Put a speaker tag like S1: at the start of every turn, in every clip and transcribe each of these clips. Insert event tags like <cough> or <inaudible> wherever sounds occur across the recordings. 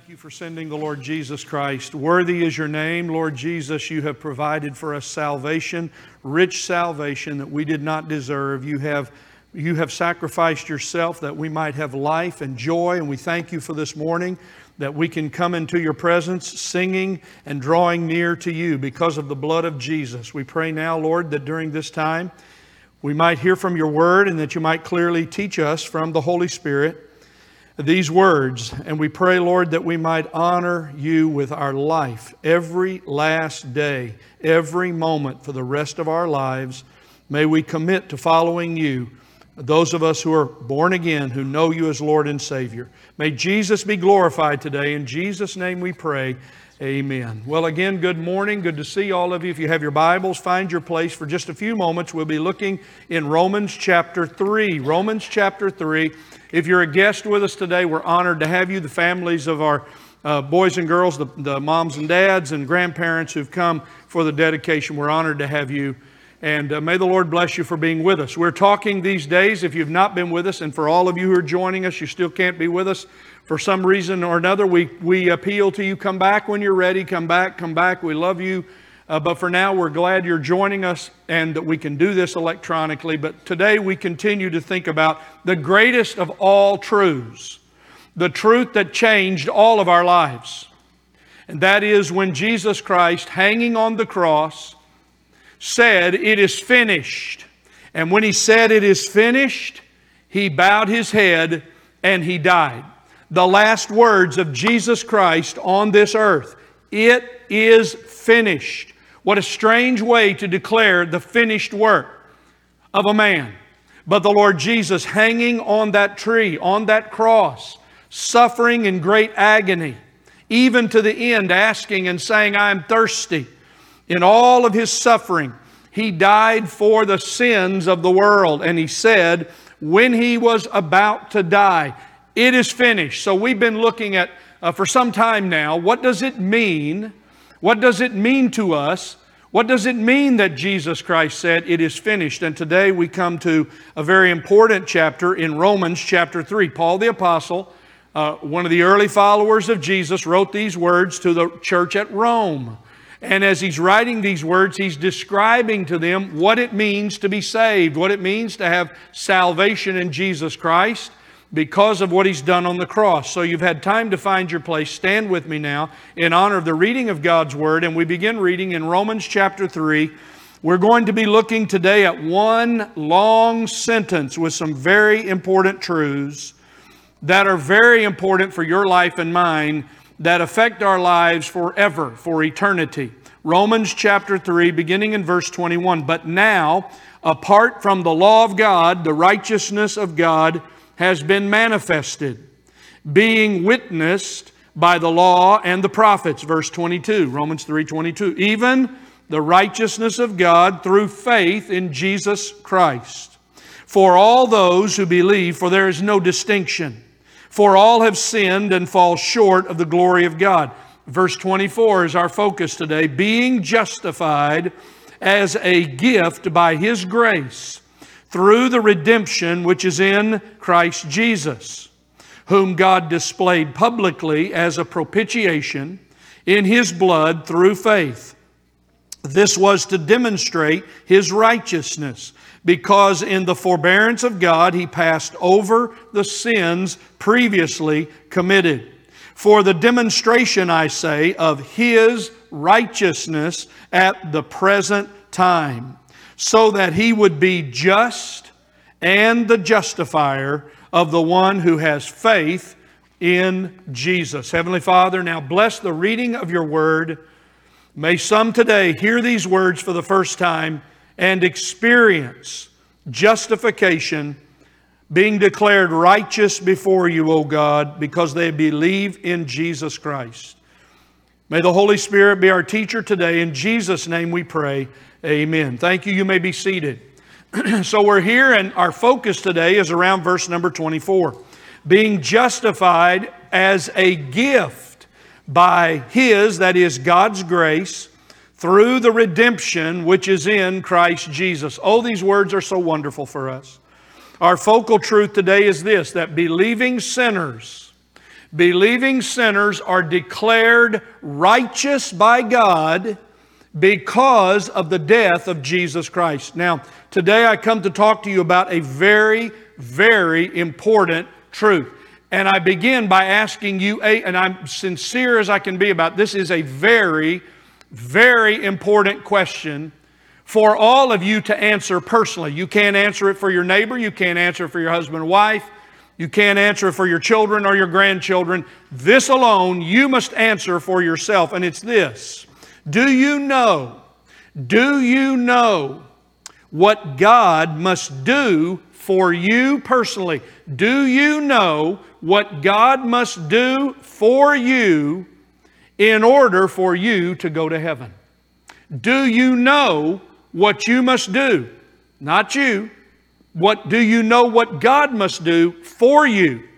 S1: thank you for sending the Lord Jesus Christ. Worthy is your name, Lord Jesus. You have provided for us salvation, rich salvation that we did not deserve. You have, you have sacrificed yourself that we might have life and joy, and we thank you for this morning that we can come into your presence singing and drawing near to you because of the blood of Jesus. We pray now, Lord, that during this time we might hear from your word and that you might clearly teach us from the Holy Spirit these words, and we pray, Lord, that we might honor you with our life every last day, every moment for the rest of our lives. May we commit to following you, those of us who are born again, who know you as Lord and Savior. May Jesus be glorified today. In Jesus' name we pray. Amen. Well, again, good morning. Good to see all of you. If you have your Bibles, find your place for just a few moments. We'll be looking in Romans chapter 3. Romans chapter 3. If you're a guest with us today, we're honored to have you. The families of our uh, boys and girls, the, the moms and dads, and grandparents who've come for the dedication, we're honored to have you. And uh, may the Lord bless you for being with us. We're talking these days, if you've not been with us, and for all of you who are joining us, you still can't be with us for some reason or another, we, we appeal to you come back when you're ready, come back, come back. We love you. Uh, but for now, we're glad you're joining us and that we can do this electronically. But today, we continue to think about the greatest of all truths, the truth that changed all of our lives. And that is when Jesus Christ, hanging on the cross, said, It is finished. And when he said, It is finished, he bowed his head and he died. The last words of Jesus Christ on this earth it is finished. What a strange way to declare the finished work of a man. But the Lord Jesus hanging on that tree, on that cross, suffering in great agony, even to the end, asking and saying, I am thirsty. In all of his suffering, he died for the sins of the world. And he said, when he was about to die, it is finished. So we've been looking at, uh, for some time now, what does it mean what does it mean to us? What does it mean that Jesus Christ said, It is finished? And today we come to a very important chapter in Romans chapter 3. Paul the Apostle, uh, one of the early followers of Jesus, wrote these words to the church at Rome. And as he's writing these words, he's describing to them what it means to be saved, what it means to have salvation in Jesus Christ because of what he's done on the cross. So you've had time to find your place. Stand with me now in honor of the reading of God's Word. And we begin reading in Romans chapter 3. We're going to be looking today at one long sentence with some very important truths that are very important for your life and mine that affect our lives forever, for eternity. Romans chapter 3, beginning in verse 21. But now, apart from the law of God, the righteousness of God, has been manifested, being witnessed by the law and the prophets, verse 22, Romans 3 22. Even the righteousness of God through faith in Jesus Christ. For all those who believe, for there is no distinction. For all have sinned and fall short of the glory of God. Verse 24 is our focus today. Being justified as a gift by His grace through the redemption which is in Christ Jesus, whom God displayed publicly as a propitiation in His blood through faith. This was to demonstrate His righteousness, because in the forbearance of God He passed over the sins previously committed. For the demonstration, I say, of His righteousness at the present time so that he would be just and the justifier of the one who has faith in Jesus. Heavenly Father, now bless the reading of your word. May some today hear these words for the first time and experience justification, being declared righteous before you, O God, because they believe in Jesus Christ. May the Holy Spirit be our teacher today. In Jesus' name we pray. Amen. Thank you. You may be seated. <clears throat> so we're here, and our focus today is around verse number 24 being justified as a gift by His, that is God's grace, through the redemption which is in Christ Jesus. Oh, these words are so wonderful for us. Our focal truth today is this that believing sinners Believing sinners are declared righteous by God because of the death of Jesus Christ. Now, today I come to talk to you about a very, very important truth. And I begin by asking you, a, and I'm sincere as I can be about this, is a very, very important question for all of you to answer personally. You can't answer it for your neighbor, you can't answer it for your husband and wife, you can't answer for your children or your grandchildren. This alone you must answer for yourself, and it's this Do you know, do you know what God must do for you personally? Do you know what God must do for you in order for you to go to heaven. Do you know what you must do? Not you. What do you know what God must do for you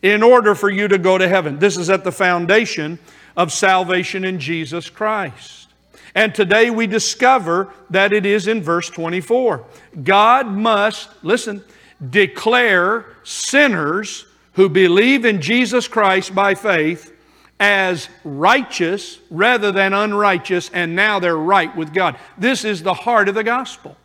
S1: in order for you to go to heaven? This is at the foundation of salvation in Jesus Christ. And today we discover that it is in verse 24. God must, listen, declare sinners who believe in Jesus Christ by faith as righteous rather than unrighteous, and now they're right with God. This is the heart of the gospel.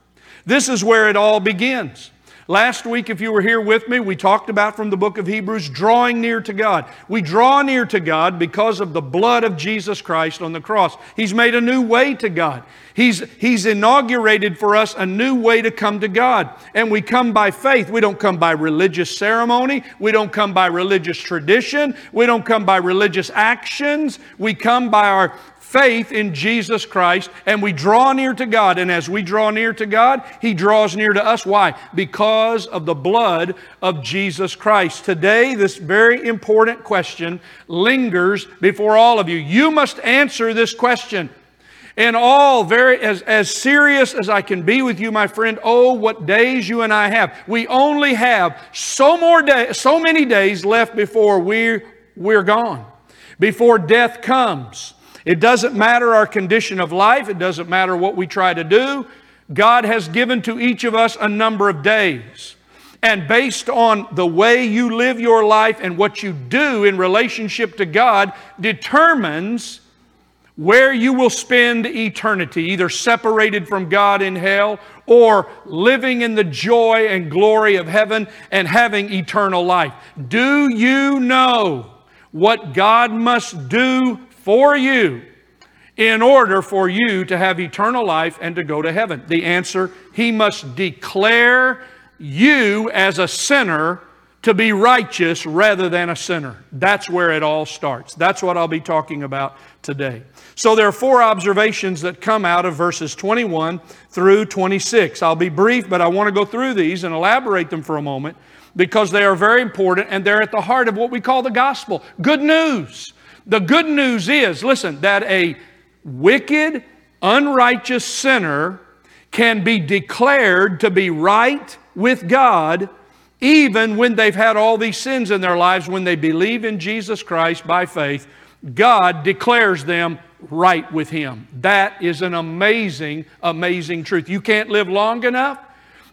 S1: This is where it all begins. Last week, if you were here with me, we talked about from the book of Hebrews drawing near to God. We draw near to God because of the blood of Jesus Christ on the cross. He's made a new way to God. He's, he's inaugurated for us a new way to come to God. And we come by faith. We don't come by religious ceremony. We don't come by religious tradition. We don't come by religious actions. We come by our faith in Jesus Christ and we draw near to God. And as we draw near to God, He draws near to us. Why? Because of the blood of Jesus Christ. Today, this very important question lingers before all of you. You must answer this question. And all very as, as serious as I can be with you, my friend, oh, what days you and I have. We only have so more day, so many days left before we're, we're gone, before death comes. It doesn't matter our condition of life, it doesn't matter what we try to do. God has given to each of us a number of days. And based on the way you live your life and what you do in relationship to God, determines where you will spend eternity, either separated from God in hell or living in the joy and glory of heaven and having eternal life. Do you know what God must do for you in order for you to have eternal life and to go to heaven? The answer He must declare you as a sinner to be righteous rather than a sinner. That's where it all starts. That's what I'll be talking about today. So there are four observations that come out of verses 21 through 26. I'll be brief, but I want to go through these and elaborate them for a moment because they are very important and they're at the heart of what we call the gospel. Good news. The good news is, listen, that a wicked, unrighteous sinner can be declared to be right with God even when they've had all these sins in their lives, when they believe in Jesus Christ by faith, God declares them right with Him. That is an amazing, amazing truth. You can't live long enough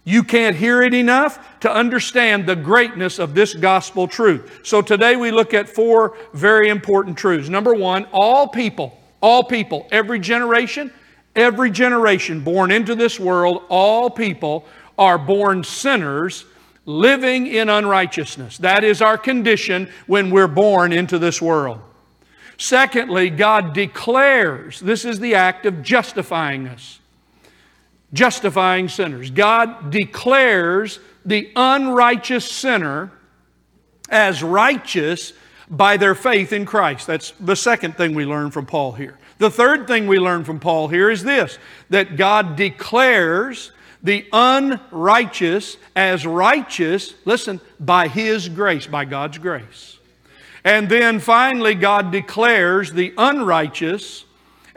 S1: you can't hear it enough to understand the greatness of this gospel truth. So today we look at four very important truths. Number one, all people, all people, every generation, every generation born into this world, all people are born sinners living in unrighteousness. That is our condition when we're born into this world. Secondly, God declares this is the act of justifying us justifying sinners. God declares the unrighteous sinner as righteous by their faith in Christ. That's the second thing we learn from Paul here. The third thing we learn from Paul here is this that God declares the unrighteous as righteous, listen, by His grace, by God's grace. And then finally, God declares the unrighteous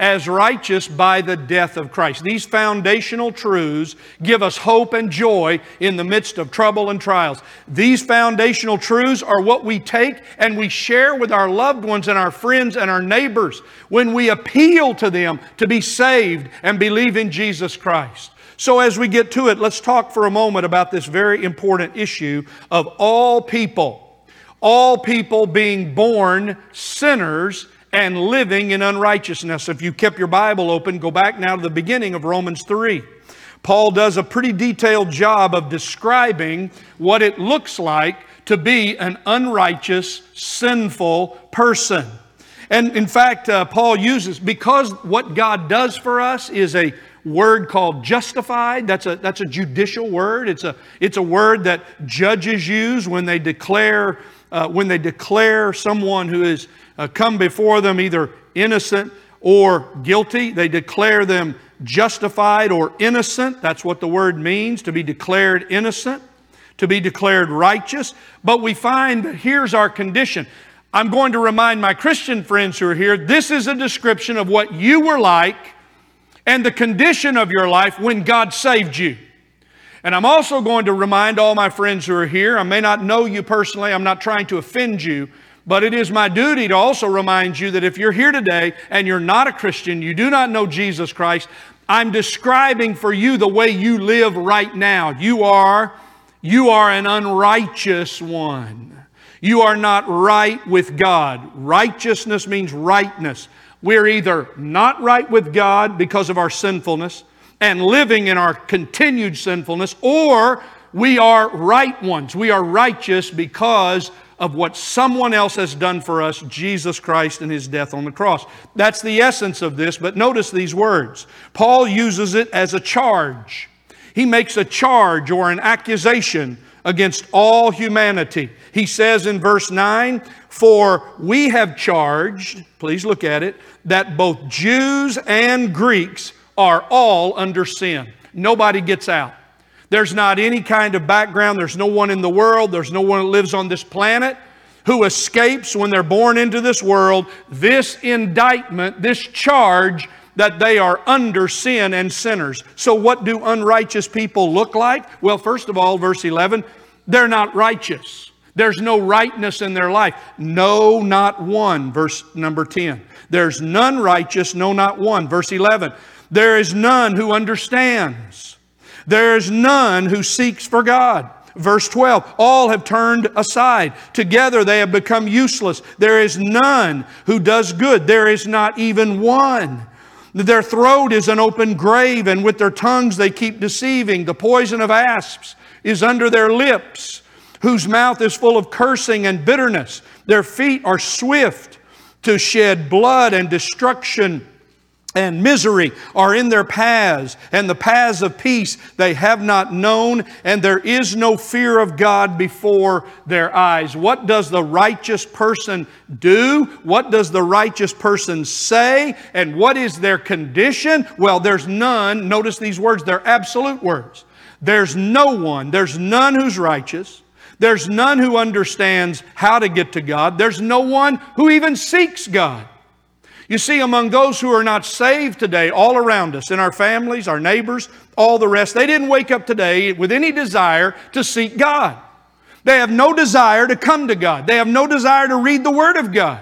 S1: as righteous by the death of Christ. These foundational truths give us hope and joy in the midst of trouble and trials. These foundational truths are what we take and we share with our loved ones and our friends and our neighbors when we appeal to them to be saved and believe in Jesus Christ. So, as we get to it, let's talk for a moment about this very important issue of all people. all people being born sinners and living in unrighteousness. If you kept your Bible open, go back now to the beginning of Romans 3. Paul does a pretty detailed job of describing what it looks like to be an unrighteous, sinful person. And in fact, uh, Paul uses, because what God does for us is a word called justified. That's a, that's a judicial word. It's a, it's a word that judges use when they declare, uh, when they declare someone who has uh, come before them either innocent or guilty. They declare them justified or innocent. That's what the word means, to be declared innocent, to be declared righteous. But we find that here's our condition. I'm going to remind my Christian friends who are here this is a description of what you were like and the condition of your life when God saved you. And I'm also going to remind all my friends who are here, I may not know you personally, I'm not trying to offend you, but it is my duty to also remind you that if you're here today and you're not a Christian, you do not know Jesus Christ, I'm describing for you the way you live right now. You are, you are an unrighteous one. You are not right with God. Righteousness means rightness. We're either not right with God because of our sinfulness and living in our continued sinfulness, or we are right ones. We are righteous because of what someone else has done for us, Jesus Christ and his death on the cross. That's the essence of this, but notice these words. Paul uses it as a charge. He makes a charge or an accusation against all humanity. He says in verse 9, For we have charged, please look at it, that both Jews and Greeks are all under sin. Nobody gets out. There's not any kind of background. There's no one in the world. There's no one that lives on this planet who escapes when they're born into this world this indictment, this charge that they are under sin and sinners. So, what do unrighteous people look like? Well, first of all, verse 11, they're not righteous. There's no rightness in their life. No, not one. Verse number 10. There's none righteous, no, not one. Verse 11. There is none who understands. There is none who seeks for God. Verse 12, all have turned aside. Together they have become useless. There is none who does good. There is not even one. Their throat is an open grave, and with their tongues they keep deceiving. The poison of asps is under their lips, whose mouth is full of cursing and bitterness. Their feet are swift to shed blood and destruction and misery are in their paths, and the paths of peace they have not known, and there is no fear of God before their eyes. What does the righteous person do? What does the righteous person say? And what is their condition? Well, there's none. Notice these words, they're absolute words. There's no one, there's none who's righteous. There's none who understands how to get to God. There's no one who even seeks God. You see, among those who are not saved today, all around us, in our families, our neighbors, all the rest, they didn't wake up today with any desire to seek God. They have no desire to come to God. They have no desire to read the Word of God.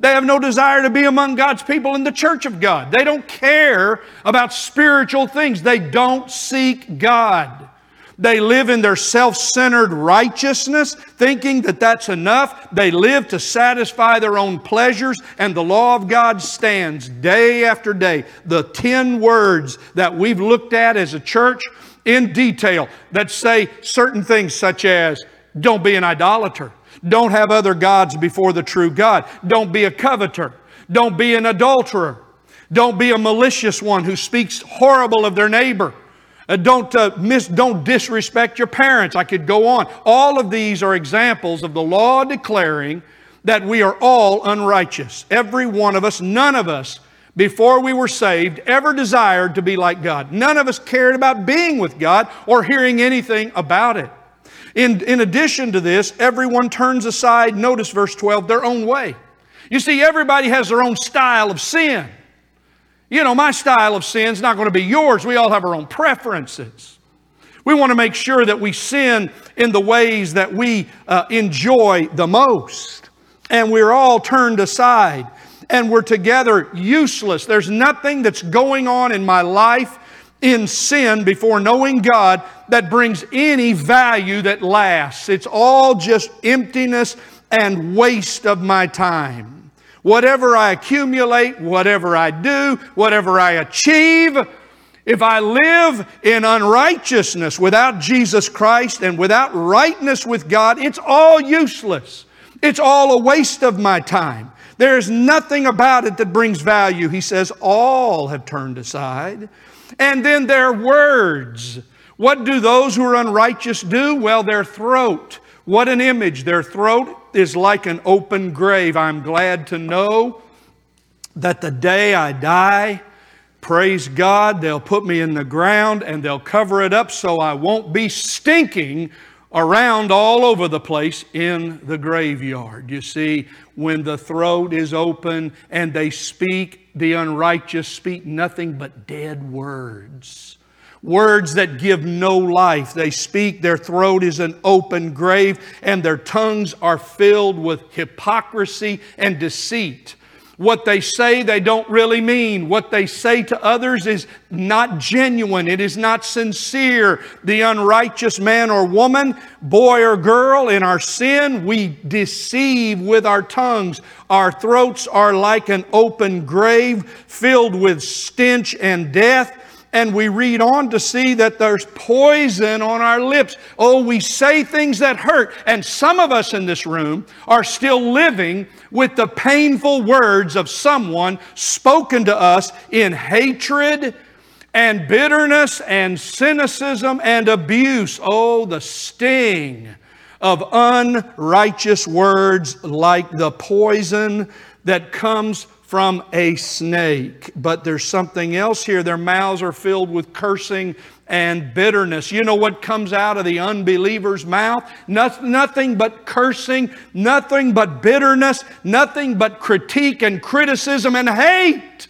S1: They have no desire to be among God's people in the church of God. They don't care about spiritual things. They don't seek God. They live in their self centered righteousness, thinking that that's enough. They live to satisfy their own pleasures, and the law of God stands day after day. The 10 words that we've looked at as a church in detail that say certain things such as don't be an idolater, don't have other gods before the true God, don't be a coveter, don't be an adulterer, don't be a malicious one who speaks horrible of their neighbor. Uh, don't, uh, miss, don't disrespect your parents. I could go on. All of these are examples of the law declaring that we are all unrighteous. Every one of us, none of us, before we were saved, ever desired to be like God. None of us cared about being with God or hearing anything about it. In, in addition to this, everyone turns aside, notice verse 12, their own way. You see, everybody has their own style of sin. You know, my style of sin is not going to be yours. We all have our own preferences. We want to make sure that we sin in the ways that we uh, enjoy the most. And we're all turned aside and we're together useless. There's nothing that's going on in my life in sin before knowing God that brings any value that lasts. It's all just emptiness and waste of my time. Whatever I accumulate, whatever I do, whatever I achieve, if I live in unrighteousness without Jesus Christ and without rightness with God, it's all useless. It's all a waste of my time. There's nothing about it that brings value. He says, all have turned aside. And then their words. What do those who are unrighteous do? Well, their throat. What an image. Their throat is like an open grave. I'm glad to know that the day I die, praise God, they'll put me in the ground and they'll cover it up so I won't be stinking around all over the place in the graveyard. You see, when the throat is open and they speak, the unrighteous speak nothing but dead words. Words that give no life. They speak, their throat is an open grave, and their tongues are filled with hypocrisy and deceit. What they say, they don't really mean. What they say to others is not genuine. It is not sincere. The unrighteous man or woman, boy or girl, in our sin, we deceive with our tongues. Our throats are like an open grave filled with stench and death and we read on to see that there's poison on our lips. Oh, we say things that hurt. And some of us in this room are still living with the painful words of someone spoken to us in hatred and bitterness and cynicism and abuse. Oh, the sting of unrighteous words like the poison that comes from a snake. But there's something else here. Their mouths are filled with cursing and bitterness. You know what comes out of the unbeliever's mouth? nothing but cursing, nothing but bitterness, nothing but critique and criticism and hate.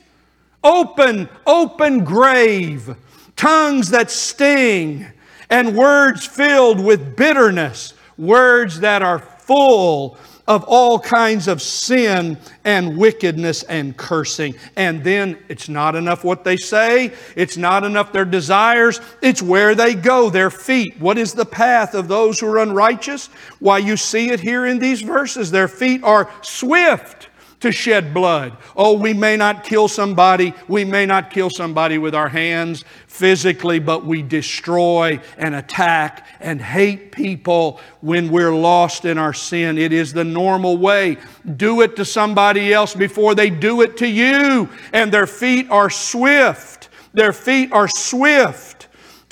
S1: Open, open grave, tongues that sting, and words filled with bitterness, words that are full of all kinds of sin and wickedness and cursing. And then it's not enough what they say, it's not enough their desires, it's where they go, their feet. What is the path of those who are unrighteous? Why, you see it here in these verses. Their feet are swift to shed blood. Oh, we may not kill somebody, we may not kill somebody with our hands physically, but we destroy and attack and hate people when we're lost in our sin. It is the normal way. Do it to somebody else before they do it to you. And their feet are swift. Their feet are swift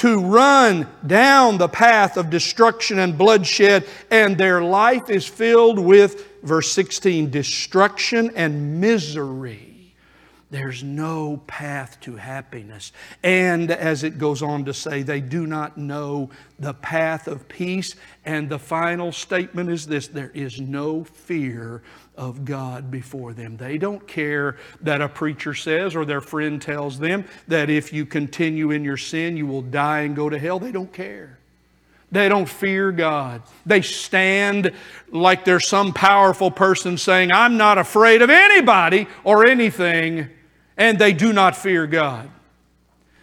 S1: to run down the path of destruction and bloodshed, and their life is filled with verse 16 destruction and misery. There's no path to happiness. And as it goes on to say, they do not know the path of peace. And the final statement is this there is no fear of God before them. They don't care that a preacher says or their friend tells them that if you continue in your sin, you will die and go to hell. They don't care. They don't fear God. They stand like there's some powerful person saying, I'm not afraid of anybody or anything, and they do not fear God.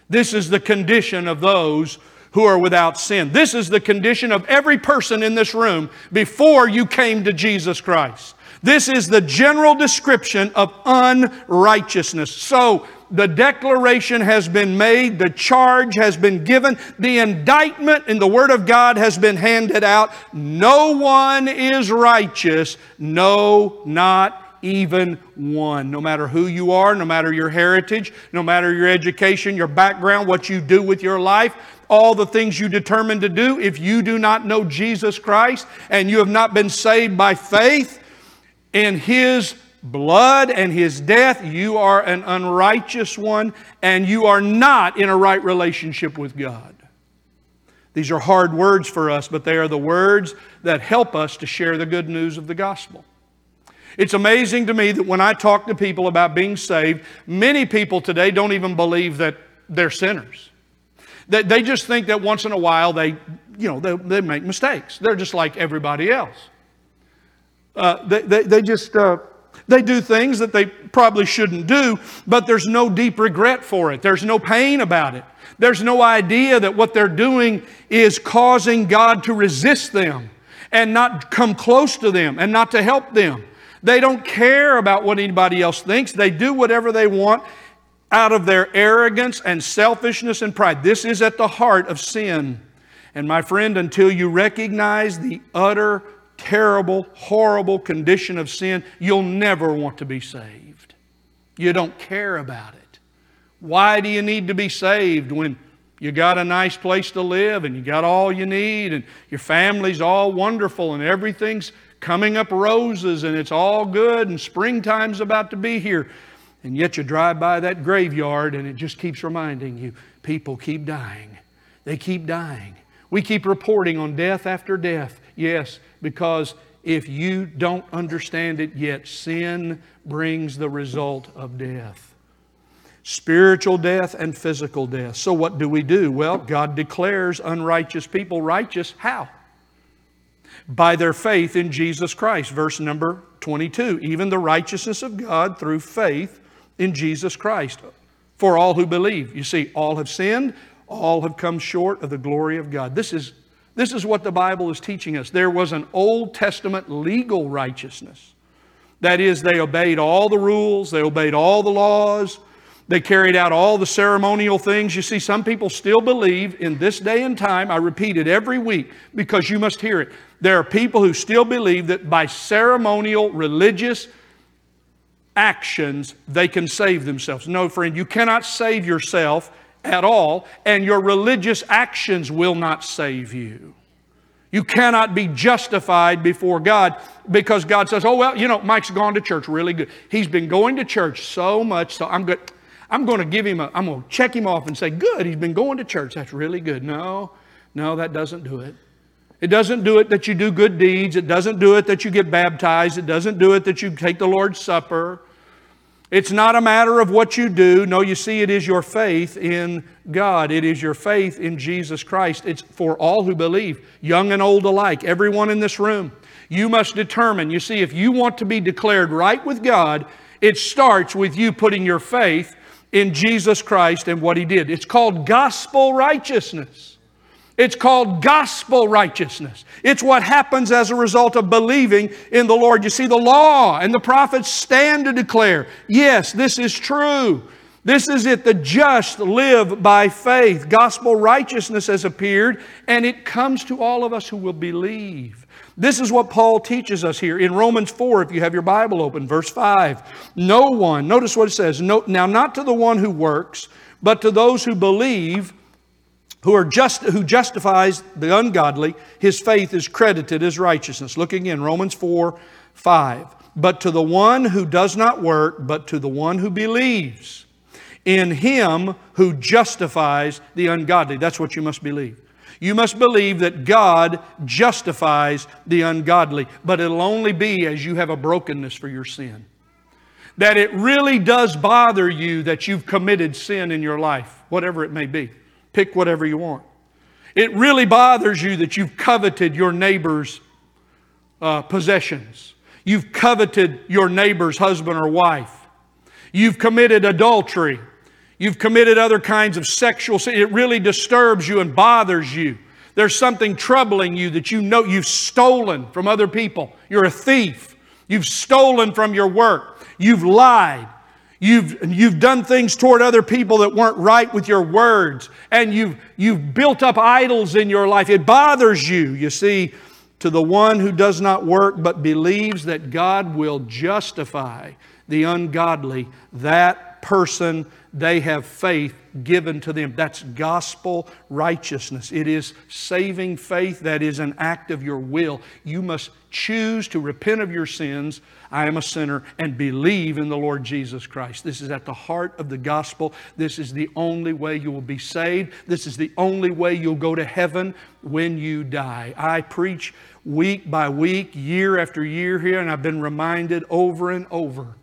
S1: This is the condition of those who are without sin. This is the condition of every person in this room before you came to Jesus Christ. This is the general description of unrighteousness. So, the declaration has been made, the charge has been given, the indictment in the Word of God has been handed out. No one is righteous, no, not even one. No matter who you are, no matter your heritage, no matter your education, your background, what you do with your life, all the things you determine to do, if you do not know Jesus Christ and you have not been saved by faith in His blood and his death, you are an unrighteous one and you are not in a right relationship with God. These are hard words for us, but they are the words that help us to share the good news of the gospel. It's amazing to me that when I talk to people about being saved, many people today don't even believe that they're sinners. They, they just think that once in a while they, you know, they, they make mistakes. They're just like everybody else. Uh, they, they, they, just, uh, they do things that they probably shouldn't do, but there's no deep regret for it. There's no pain about it. There's no idea that what they're doing is causing God to resist them and not come close to them and not to help them. They don't care about what anybody else thinks. They do whatever they want out of their arrogance and selfishness and pride. This is at the heart of sin. And my friend, until you recognize the utter, terrible, horrible condition of sin, you'll never want to be saved. You don't care about it. Why do you need to be saved when you got a nice place to live and you got all you need and your family's all wonderful and everything's coming up roses and it's all good and springtime's about to be here? And yet you drive by that graveyard and it just keeps reminding you people keep dying. They keep dying. We keep reporting on death after death. Yes, because if you don't understand it yet, sin brings the result of death spiritual death and physical death. So, what do we do? Well, God declares unrighteous people righteous. How? By their faith in Jesus Christ. Verse number 22 even the righteousness of God through faith in Jesus Christ for all who believe. You see, all have sinned, all have come short of the glory of God. This is, this is what the Bible is teaching us. There was an Old Testament legal righteousness. That is, they obeyed all the rules, they obeyed all the laws, they carried out all the ceremonial things. You see, some people still believe in this day and time, I repeat it every week because you must hear it. There are people who still believe that by ceremonial religious actions, they can save themselves. No, friend, you cannot save yourself at all, and your religious actions will not save you. You cannot be justified before God because God says, Oh, well, you know, Mike's gone to church really good. He's been going to church so much, so I'm good. I'm going to give him a, I'm going to check him off and say, Good, he's been going to church. That's really good. No, no, that doesn't do it. It doesn't do it that you do good deeds. It doesn't do it that you get baptized. It doesn't do it that you take the Lord's Supper. It's not a matter of what you do. No, you see, it is your faith in God. It is your faith in Jesus Christ. It's for all who believe, young and old alike, everyone in this room. You must determine. You see, if you want to be declared right with God, it starts with you putting your faith in Jesus Christ and what He did. It's called gospel righteousness. It's called gospel righteousness. It's what happens as a result of believing in the Lord. You see, the law and the prophets stand to declare, yes, this is true. This is it. The just live by faith. Gospel righteousness has appeared, and it comes to all of us who will believe. This is what Paul teaches us here in Romans 4, if you have your Bible open, verse 5. No one, notice what it says, no, now not to the one who works, but to those who believe who, are just, who justifies the ungodly, his faith is credited as righteousness. Look again, Romans 4 5. But to the one who does not work, but to the one who believes in him who justifies the ungodly. That's what you must believe. You must believe that God justifies the ungodly, but it'll only be as you have a brokenness for your sin. That it really does bother you that you've committed sin in your life, whatever it may be. Pick whatever you want. It really bothers you that you've coveted your neighbor's uh, possessions. You've coveted your neighbor's husband or wife. You've committed adultery. You've committed other kinds of sexual sin. It really disturbs you and bothers you. There's something troubling you that you know you've stolen from other people. You're a thief. You've stolen from your work. You've lied. You've, you've done things toward other people that weren't right with your words, and you've, you've built up idols in your life. It bothers you. You see, to the one who does not work but believes that God will justify the ungodly, that person, they have faith given to them. That's gospel righteousness. It is saving faith that is an act of your will. You must choose to repent of your sins. I am a sinner and believe in the Lord Jesus Christ. This is at the heart of the gospel. This is the only way you will be saved. This is the only way you'll go to heaven when you die. I preach week by week, year after year here, and I've been reminded over and over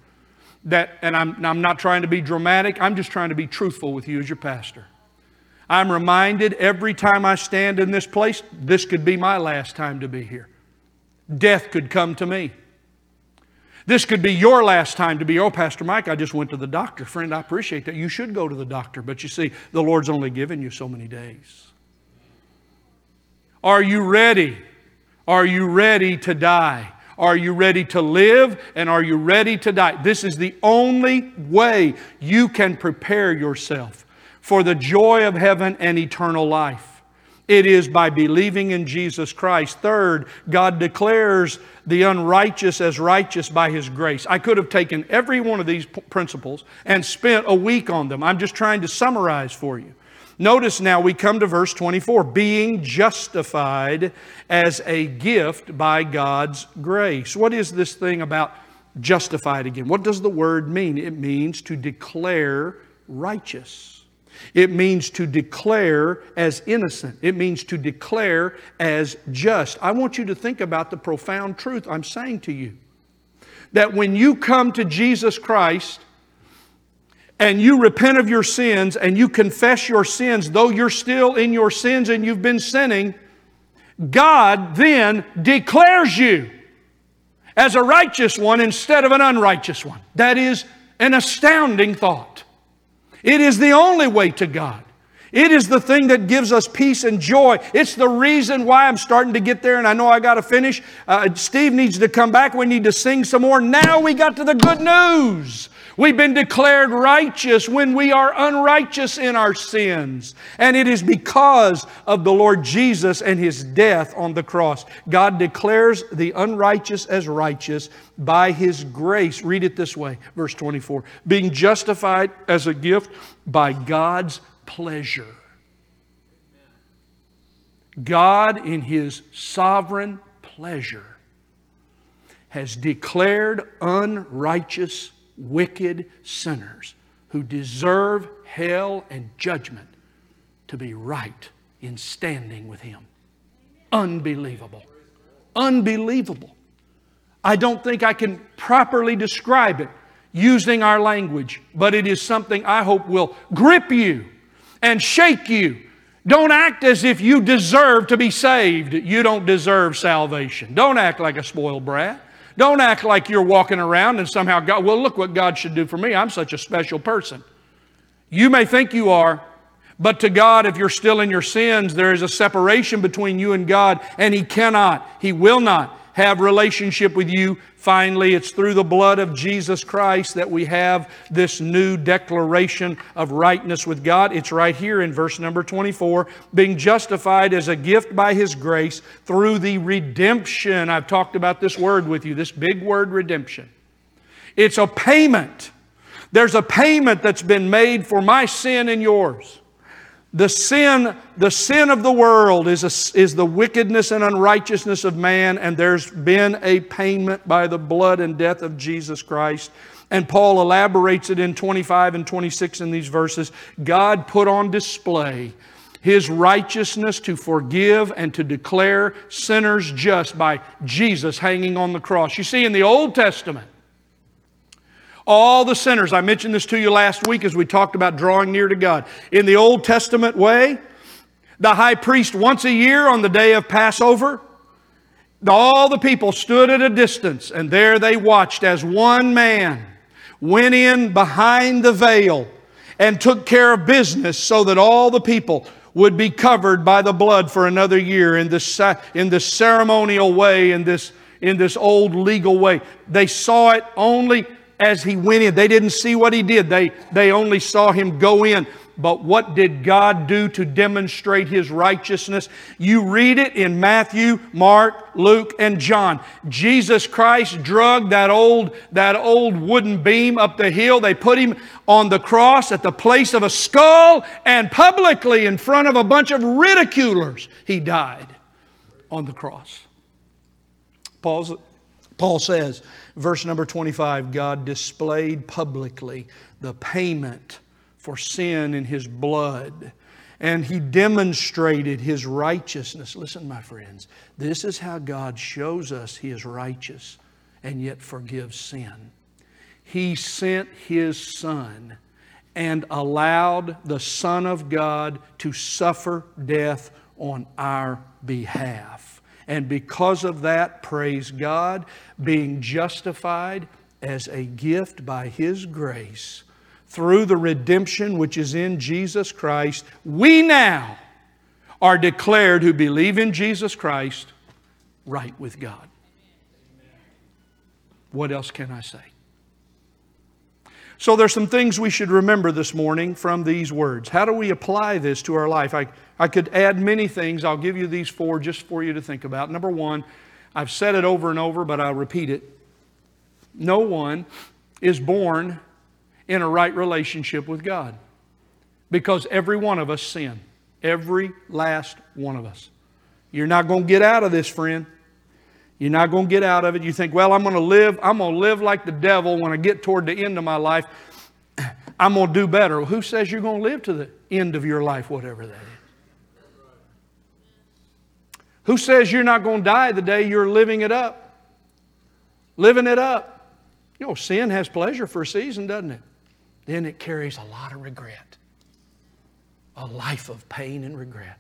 S1: that, and I'm, I'm not trying to be dramatic, I'm just trying to be truthful with you as your pastor. I'm reminded every time I stand in this place, this could be my last time to be here. Death could come to me. This could be your last time to be, oh, Pastor Mike, I just went to the doctor. Friend, I appreciate that. You should go to the doctor, but you see, the Lord's only given you so many days. Are you ready? Are you ready to die? Are you ready to live? And are you ready to die? This is the only way you can prepare yourself for the joy of heaven and eternal life. It is by believing in Jesus Christ. Third, God declares the unrighteous as righteous by His grace. I could have taken every one of these principles and spent a week on them. I'm just trying to summarize for you. Notice now we come to verse 24 being justified as a gift by God's grace. What is this thing about justified again? What does the word mean? It means to declare righteous. It means to declare as innocent. It means to declare as just. I want you to think about the profound truth I'm saying to you. That when you come to Jesus Christ and you repent of your sins and you confess your sins, though you're still in your sins and you've been sinning, God then declares you as a righteous one instead of an unrighteous one. That is an astounding thought. It is the only way to God. It is the thing that gives us peace and joy. It's the reason why I'm starting to get there, and I know I got to finish. Uh, Steve needs to come back. We need to sing some more. Now we got to the good news. We've been declared righteous when we are unrighteous in our sins. And it is because of the Lord Jesus and His death on the cross. God declares the unrighteous as righteous by His grace. Read it this way, verse 24 being justified as a gift by God's pleasure. God, in His sovereign pleasure, has declared unrighteous wicked sinners who deserve hell and judgment to be right in standing with Him. Unbelievable. Unbelievable. I don't think I can properly describe it using our language, but it is something I hope will grip you and shake you. Don't act as if you deserve to be saved. You don't deserve salvation. Don't act like a spoiled brat. Don't act like you're walking around and somehow God, well, look what God should do for me. I'm such a special person. You may think you are, but to God, if you're still in your sins, there is a separation between you and God, and He cannot, He will not have relationship with you. Finally, it's through the blood of Jesus Christ that we have this new declaration of rightness with God. It's right here in verse number 24, being justified as a gift by His grace through the redemption. I've talked about this word with you, this big word redemption. It's a payment. There's a payment that's been made for my sin and yours. The sin, the sin of the world is, a, is the wickedness and unrighteousness of man, and there's been a payment by the blood and death of Jesus Christ. And Paul elaborates it in 25 and 26 in these verses. God put on display his righteousness to forgive and to declare sinners just by Jesus hanging on the cross. You see, in the Old Testament, all the sinners, I mentioned this to you last week as we talked about drawing near to God. In the Old Testament way, the high priest once a year on the day of Passover, all the people stood at a distance and there they watched as one man went in behind the veil and took care of business so that all the people would be covered by the blood for another year in this, in this ceremonial way, in this, in this old legal way. They saw it only as he went in. They didn't see what he did, they, they only saw him go in. But what did God do to demonstrate His righteousness? You read it in Matthew, Mark, Luke, and John. Jesus Christ drug that old, that old wooden beam up the hill. They put him on the cross at the place of a skull, and publicly in front of a bunch of ridiculers, he died on the cross. Paul's, Paul says, verse number 25 God displayed publicly the payment for sin in his blood. And he demonstrated his righteousness. Listen, my friends, this is how God shows us he is righteous and yet forgives sin. He sent his Son and allowed the Son of God to suffer death on our behalf. And because of that, praise God, being justified as a gift by His grace through the redemption which is in Jesus Christ, we now are declared who believe in Jesus Christ right with God. What else can I say? So there's some things we should remember this morning from these words. How do we apply this to our life? I, I could add many things. I'll give you these four just for you to think about. Number one, I've said it over and over, but I'll repeat it. No one is born in a right relationship with God because every one of us sin. Every last one of us. You're not going to get out of this, friend. You're not going to get out of it. You think, well, I'm going to live, I'm going to live like the devil when I get toward the end of my life. <clears throat> I'm going to do better. Who says you're going to live to the end of your life, whatever that is? Who says you're not going to die the day you're living it up? Living it up. You know, sin has pleasure for a season, doesn't it? Then it carries a lot of regret, a life of pain and regret.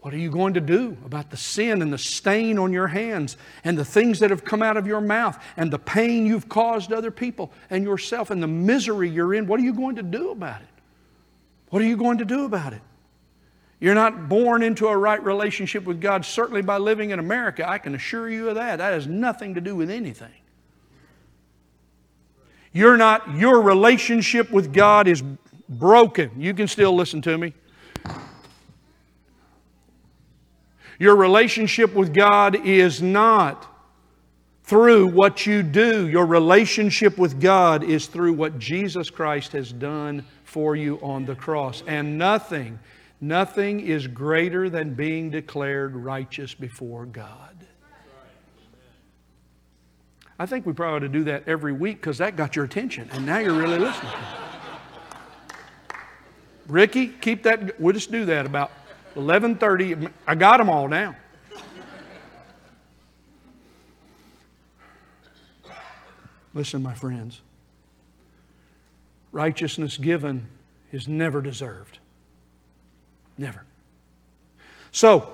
S1: What are you going to do about the sin and the stain on your hands and the things that have come out of your mouth and the pain you've caused other people and yourself and the misery you're in? What are you going to do about it? What are you going to do about it? You're not born into a right relationship with God, certainly by living in America. I can assure you of that. That has nothing to do with anything. You're not, your relationship with God is broken. You can still listen to me. Your relationship with God is not through what you do. Your relationship with God is through what Jesus Christ has done for you on the cross. And nothing, nothing is greater than being declared righteous before God. I think we probably ought to do that every week because that got your attention, and now you're really listening. Ricky, keep that. We'll just do that about 11:30. I got them all now. Listen, my friends. Righteousness given is never deserved. Never. So,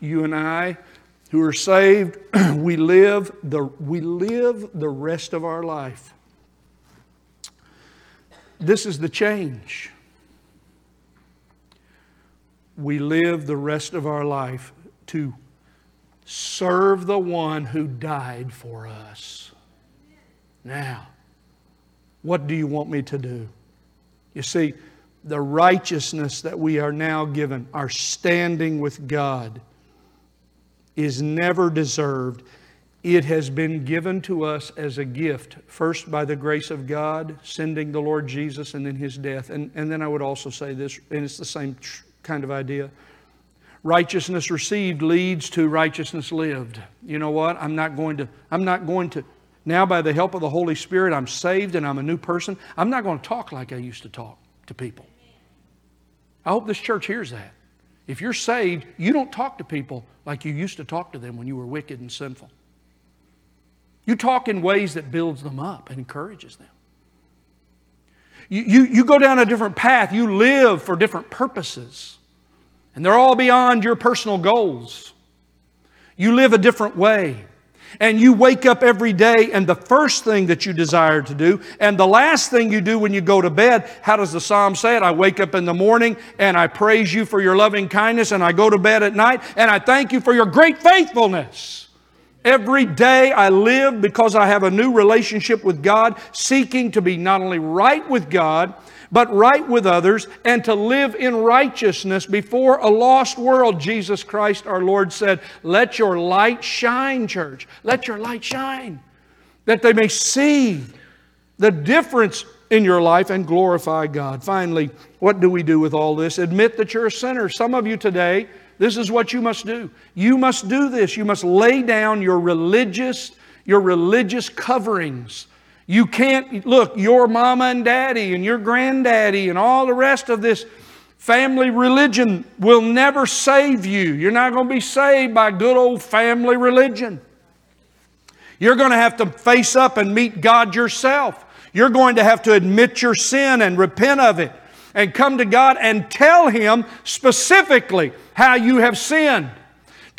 S1: you and I who are saved, <clears throat> we live the, we live the rest of our life. This is the change we live the rest of our life to serve the one who died for us. Now, what do you want me to do? You see, the righteousness that we are now given, our standing with God, is never deserved. It has been given to us as a gift, first by the grace of God, sending the Lord Jesus and then his death. And, and then I would also say this, and it's the same kind of idea. Righteousness received leads to righteousness lived. You know what? I'm not going to, I'm not going to, now by the help of the Holy Spirit, I'm saved and I'm a new person. I'm not going to talk like I used to talk to people. I hope this church hears that. If you're saved, you don't talk to people like you used to talk to them when you were wicked and sinful. You talk in ways that builds them up and encourages them. You, you, you go down a different path. You live for different purposes. And they're all beyond your personal goals. You live a different way. And you wake up every day, and the first thing that you desire to do, and the last thing you do when you go to bed, how does the psalm say it? I wake up in the morning and I praise you for your loving kindness, and I go to bed at night and I thank you for your great faithfulness. Every day I live because I have a new relationship with God, seeking to be not only right with God, but right with others, and to live in righteousness before a lost world. Jesus Christ our Lord said, Let your light shine, church. Let your light shine, that they may see the difference in your life and glorify God. Finally, what do we do with all this? Admit that you're a sinner. Some of you today, this is what you must do. You must do this. You must lay down your religious, your religious coverings. You can't, look, your mama and daddy and your granddaddy and all the rest of this family religion will never save you. You're not going to be saved by good old family religion. You're going to have to face up and meet God yourself. You're going to have to admit your sin and repent of it and come to God and tell Him specifically how you have sinned.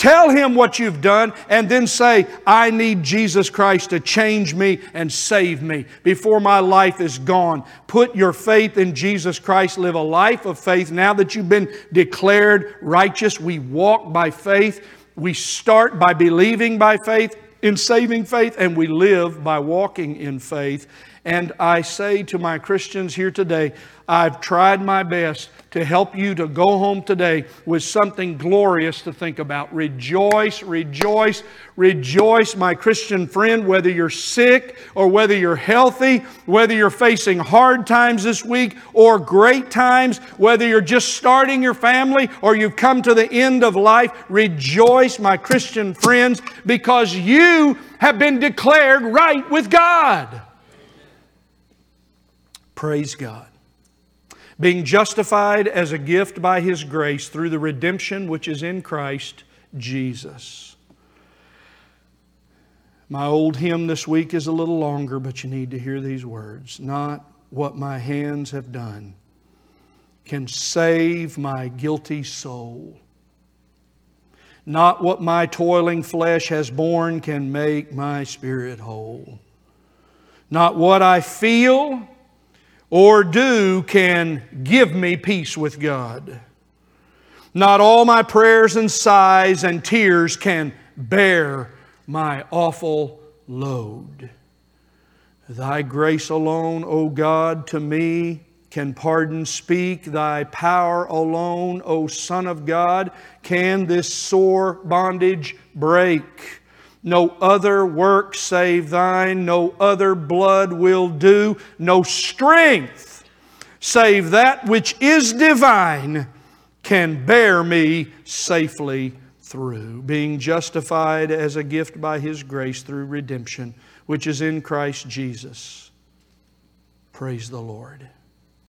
S1: Tell Him what you've done and then say, I need Jesus Christ to change me and save me before my life is gone. Put your faith in Jesus Christ. Live a life of faith. Now that you've been declared righteous, we walk by faith We start by believing by faith in saving faith, and we live by walking in faith. And I say to my Christians here today, I've tried my best to help you to go home today with something glorious to think about. Rejoice, rejoice, rejoice, my Christian friend, whether you're sick or whether you're healthy, whether you're facing hard times this week or great times, whether you're just starting your family or you've come to the end of life. Rejoice, my Christian friends, because you have been declared right with God. Praise God being justified as a gift by His grace through the redemption which is in Christ Jesus. My old hymn this week is a little longer, but you need to hear these words. Not what my hands have done can save my guilty soul. Not what my toiling flesh has borne can make my spirit whole. Not what I feel or do can give me peace with God. Not all my prayers and sighs and tears can bear my awful load. Thy grace alone, O God, to me can pardon speak. Thy power alone, O Son of God, can this sore bondage break. No other work save thine, no other blood will do, no strength save that which is divine can bear me safely through, being justified as a gift by His grace through redemption, which is in Christ Jesus. Praise the Lord.